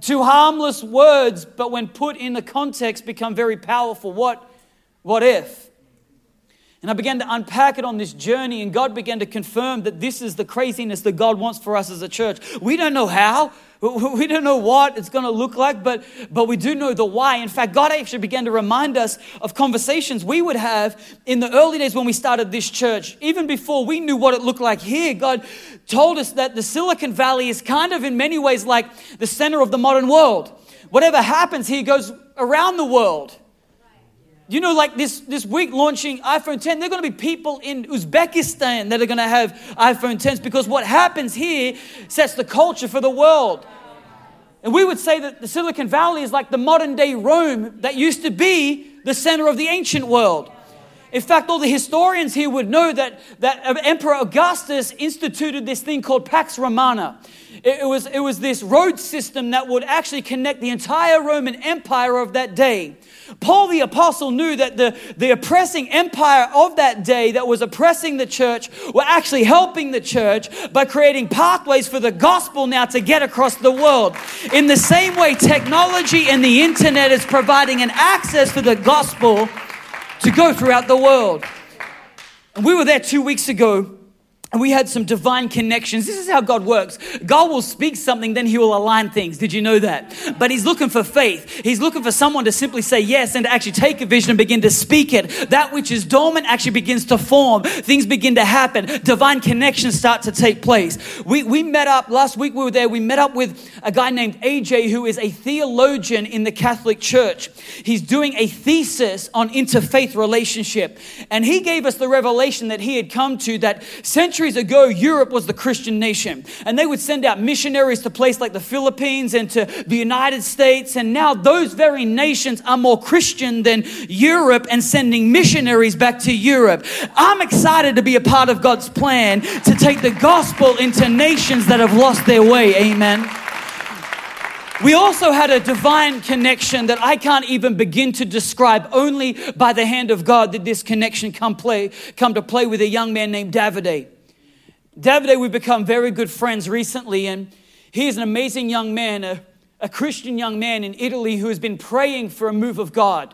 Two harmless words, but when put in the context, become very powerful. What, what if? And I began to unpack it on this journey, and God began to confirm that this is the craziness that God wants for us as a church. We don't know how, we don't know what it's going to look like, but, but we do know the why. In fact, God actually began to remind us of conversations we would have in the early days when we started this church. Even before we knew what it looked like here, God told us that the Silicon Valley is kind of in many ways like the center of the modern world. Whatever happens here goes around the world. You know, like this, this week launching iPhone 10, there are going to be people in Uzbekistan that are going to have iPhone 10s because what happens here sets the culture for the world. And we would say that the Silicon Valley is like the modern day Rome that used to be the center of the ancient world. In fact, all the historians here would know that, that uh, Emperor Augustus instituted this thing called Pax Romana. It, it, was, it was this road system that would actually connect the entire Roman Empire of that day. Paul the Apostle knew that the, the oppressing empire of that day that was oppressing the church were actually helping the church by creating pathways for the gospel now to get across the world. In the same way, technology and the internet is providing an access for the gospel to go throughout the world. And we were there two weeks ago and we had some divine connections. This is how God works. God will speak something, then He will align things. Did you know that? But He's looking for faith. He's looking for someone to simply say yes and to actually take a vision and begin to speak it. That which is dormant actually begins to form. Things begin to happen. Divine connections start to take place. We, we met up, last week we were there, we met up with a guy named AJ who is a theologian in the Catholic Church. He's doing a thesis on interfaith relationship. And he gave us the revelation that he had come to that centuries centuries ago, Europe was the Christian nation. And they would send out missionaries to places like the Philippines and to the United States. And now those very nations are more Christian than Europe and sending missionaries back to Europe. I'm excited to be a part of God's plan to take the gospel into nations that have lost their way. Amen. We also had a divine connection that I can't even begin to describe. Only by the hand of God did this connection come play, come to play with a young man named Davide. Davide, we've become very good friends recently, and he is an amazing young man, a, a Christian young man in Italy who has been praying for a move of God.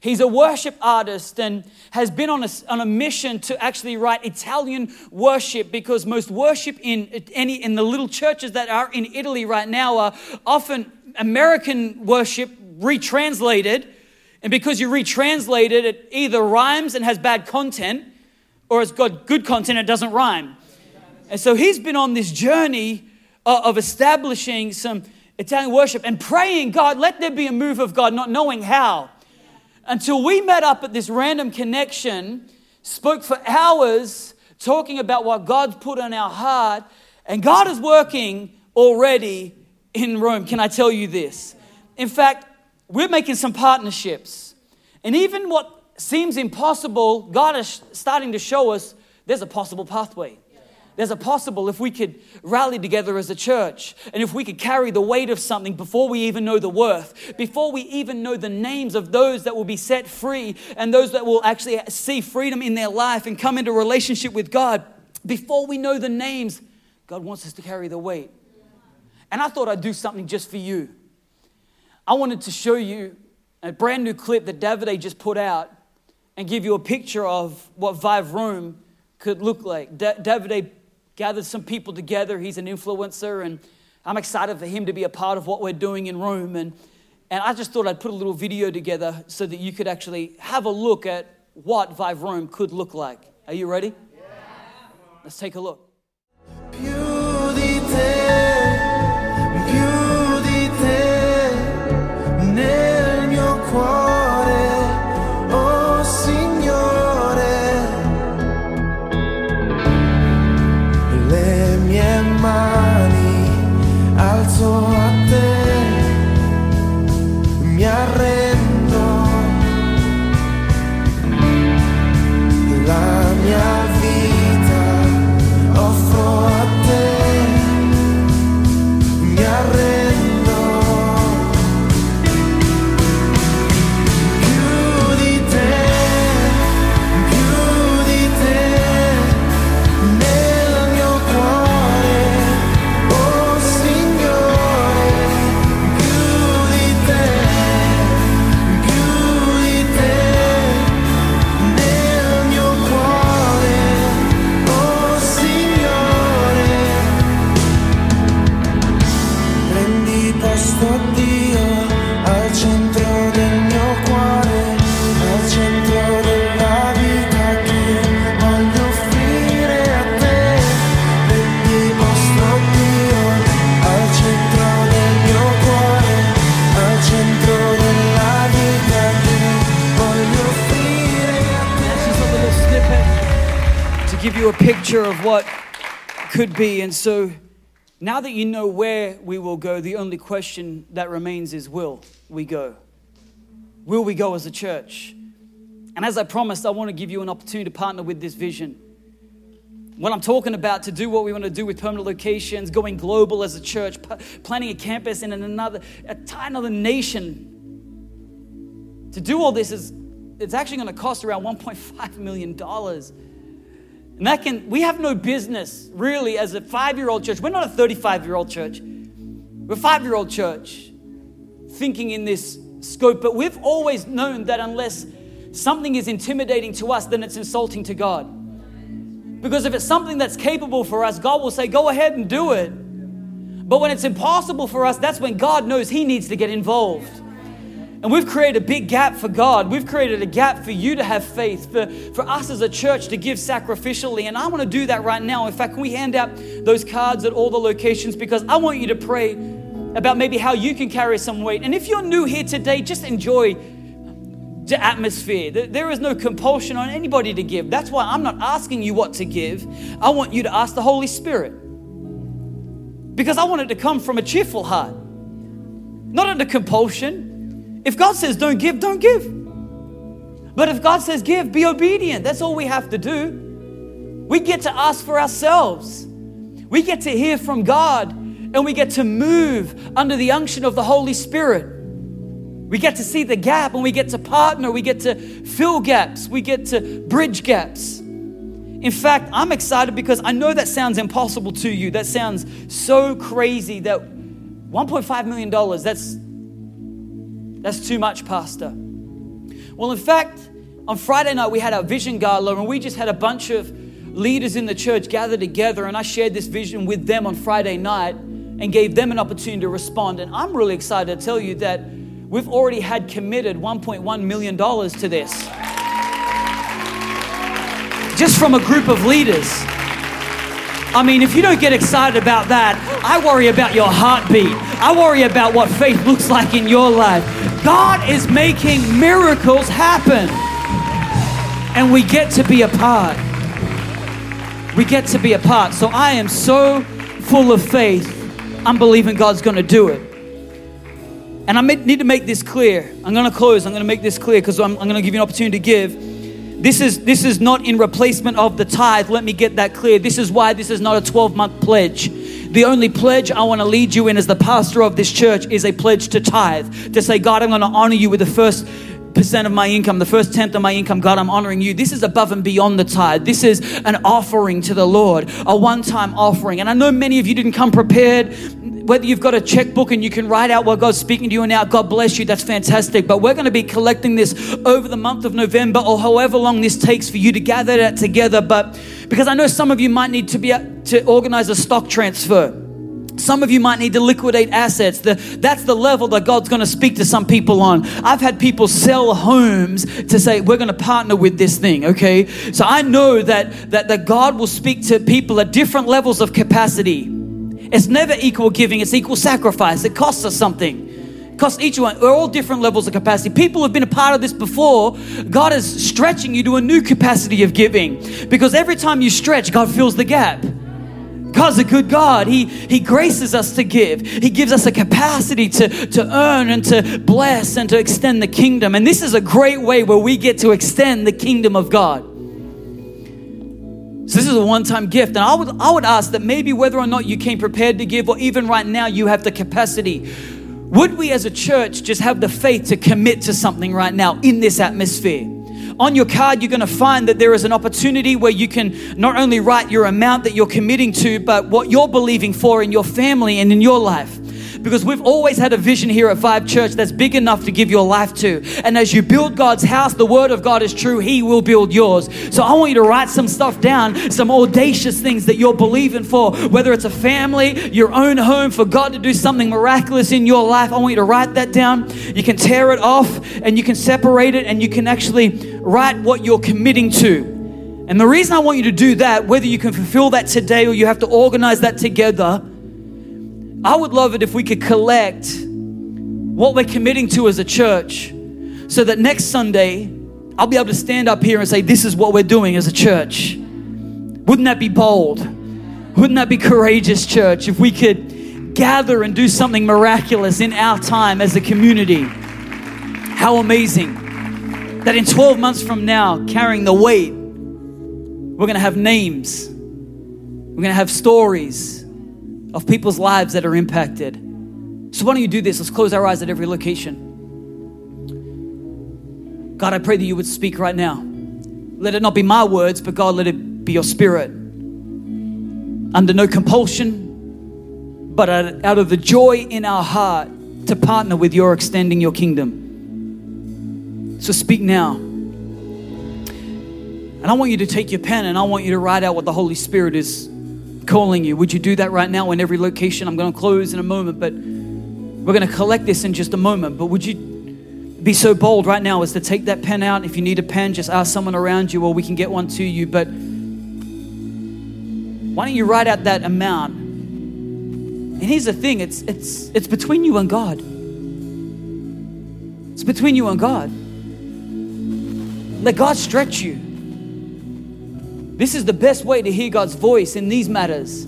He's a worship artist and has been on a, on a mission to actually write Italian worship because most worship in, any, in the little churches that are in Italy right now are often American worship retranslated. And because you retranslate it, it either rhymes and has bad content or it's got good content and it doesn't rhyme. And so he's been on this journey uh, of establishing some Italian worship and praying, God, let there be a move of God, not knowing how. Until we met up at this random connection, spoke for hours talking about what God's put on our heart, and God is working already in Rome, can I tell you this? In fact, we're making some partnerships. And even what seems impossible, God is starting to show us there's a possible pathway. There's a possible if we could rally together as a church and if we could carry the weight of something before we even know the worth, before we even know the names of those that will be set free and those that will actually see freedom in their life and come into relationship with God, before we know the names, God wants us to carry the weight. And I thought I'd do something just for you. I wanted to show you a brand new clip that Davide just put out and give you a picture of what Vive Rome could look like. Da- Davide gathered some people together. He's an influencer, and I'm excited for him to be a part of what we're doing in Rome. And, and I just thought I'd put a little video together so that you could actually have a look at what Vive Rome could look like. Are you ready? Yeah. Let's take a look. Be. And so now that you know where we will go, the only question that remains is will we go? Will we go as a church? And as I promised, I want to give you an opportunity to partner with this vision. What I'm talking about to do what we want to do with permanent locations, going global as a church, planning a campus in another, a another nation. To do all this is it's actually going to cost around 1.5 million dollars. And that can, we have no business really as a five year old church. We're not a 35 year old church, we're a five year old church thinking in this scope. But we've always known that unless something is intimidating to us, then it's insulting to God. Because if it's something that's capable for us, God will say, go ahead and do it. But when it's impossible for us, that's when God knows He needs to get involved. And we've created a big gap for God. We've created a gap for you to have faith, for, for us as a church to give sacrificially. And I want to do that right now. In fact, can we hand out those cards at all the locations? Because I want you to pray about maybe how you can carry some weight. And if you're new here today, just enjoy the atmosphere. There is no compulsion on anybody to give. That's why I'm not asking you what to give. I want you to ask the Holy Spirit. Because I want it to come from a cheerful heart, not under compulsion if God says don't give, don't give. But if God says give, be obedient. That's all we have to do. We get to ask for ourselves. We get to hear from God and we get to move under the unction of the Holy Spirit. We get to see the gap and we get to partner. We get to fill gaps. We get to bridge gaps. In fact, I'm excited because I know that sounds impossible to you. That sounds so crazy that $1.5 million, that's that's too much, Pastor. Well, in fact, on Friday night, we had our vision gala, and we just had a bunch of leaders in the church gather together, and I shared this vision with them on Friday night and gave them an opportunity to respond. And I'm really excited to tell you that we've already had committed $1.1 million to this. Just from a group of leaders. I mean, if you don't get excited about that, I worry about your heartbeat. I worry about what faith looks like in your life. God is making miracles happen. And we get to be a part. We get to be a part. So I am so full of faith I'm believing God's going to do it. And I need to make this clear. I'm going to close. I'm going to make this clear because I'm, I'm going to give you an opportunity to give. This is this is not in replacement of the tithe. Let me get that clear. This is why this is not a 12 month pledge. The only pledge I want to lead you in as the pastor of this church is a pledge to tithe. To say, God, I'm going to honor you with the first percent of my income, the first tenth of my income, God, I'm honoring you. This is above and beyond the tithe. This is an offering to the Lord, a one time offering. And I know many of you didn't come prepared. Whether you've got a checkbook and you can write out what God's speaking to you now, God bless you, that's fantastic. But we're going to be collecting this over the month of November or however long this takes for you to gather that together. But because I know some of you might need to be to organize a stock transfer. Some of you might need to liquidate assets. The, that's the level that God's going to speak to some people on. I've had people sell homes to say, we're going to partner with this thing, okay? So I know that, that, that God will speak to people at different levels of capacity. It's never equal giving, it's equal sacrifice. It costs us something. It costs each one. We're all different levels of capacity. People have been a part of this before. God is stretching you to a new capacity of giving because every time you stretch, God fills the gap. God's a good God. He, he graces us to give. He gives us a capacity to, to earn and to bless and to extend the kingdom. And this is a great way where we get to extend the kingdom of God. So this is a one-time gift. And I would, I would ask that maybe whether or not you came prepared to give or even right now you have the capacity, would we as a church just have the faith to commit to something right now in this atmosphere? on your card, you're going to find that there is an opportunity where you can not only write your amount that you're committing to, but what you're believing for in your family and in your life because we've always had a vision here at Vive Church that's big enough to give your life to. And as you build God's house, the word of God is true. He will build yours. So I want you to write some stuff down, some audacious things that you're believing for, whether it's a family, your own home, for God to do something miraculous in your life. I want you to write that down. You can tear it off and you can separate it and you can actually write what you're committing to. And the reason I want you to do that, whether you can fulfill that today or you have to organize that together, I would love it if we could collect what we're committing to as a church so that next Sunday I'll be able to stand up here and say, This is what we're doing as a church. Wouldn't that be bold? Wouldn't that be courageous, church, if we could gather and do something miraculous in our time as a community? How amazing that in 12 months from now, carrying the weight, we're gonna have names, we're gonna have stories of people's lives that are impacted. So, why don't you do this? Let's close our eyes at every location. God, I pray that you would speak right now. Let it not be my words, but God, let it be your spirit. Under no compulsion, but out of the joy in our heart to partner with your extending your kingdom. So, speak now. And I want you to take your pen and I want you to write out what the Holy Spirit is calling you. Would you do that right now in every location? I'm going to close in a moment, but we're going to collect this in just a moment. But would you be so bold right now as to take that pen out? If you need a pen, just ask someone around you or we can get one to you. But why don't you write out that amount? And here's the thing it's, it's, it's between you and God. It's between you and God. Let God stretch you. This is the best way to hear God's voice in these matters.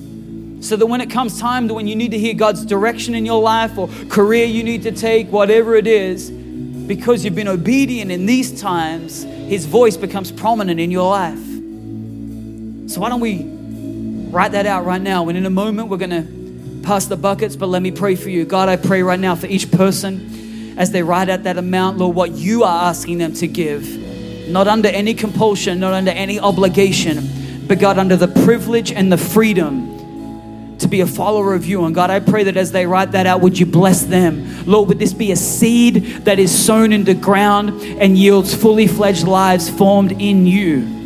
So that when it comes time to when you need to hear God's direction in your life or career you need to take, whatever it is, because you've been obedient in these times, His voice becomes prominent in your life. So why don't we write that out right now? And in a moment, we're going to pass the buckets, but let me pray for you. God, I pray right now for each person as they write out that amount, Lord, what you are asking them to give not under any compulsion, not under any obligation, but God, under the privilege and the freedom to be a follower of you. And God, I pray that as they write that out, would you bless them? Lord, would this be a seed that is sown into the ground and yields fully fledged lives formed in you?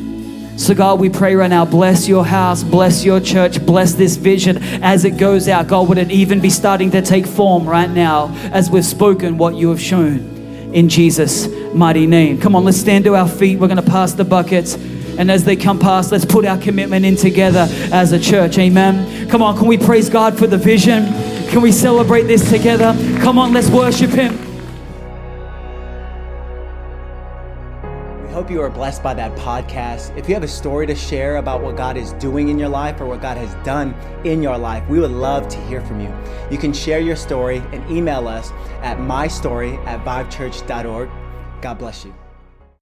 So, God, we pray right now, bless your house, bless your church, bless this vision as it goes out. God, would it even be starting to take form right now as we've spoken what you have shown? In Jesus' mighty name. Come on, let's stand to our feet. We're going to pass the buckets. And as they come past, let's put our commitment in together as a church. Amen. Come on, can we praise God for the vision? Can we celebrate this together? Come on, let's worship Him. Hope you are blessed by that podcast. If you have a story to share about what God is doing in your life or what God has done in your life, we would love to hear from you. You can share your story and email us at mystory at vivechurch.org. God bless you.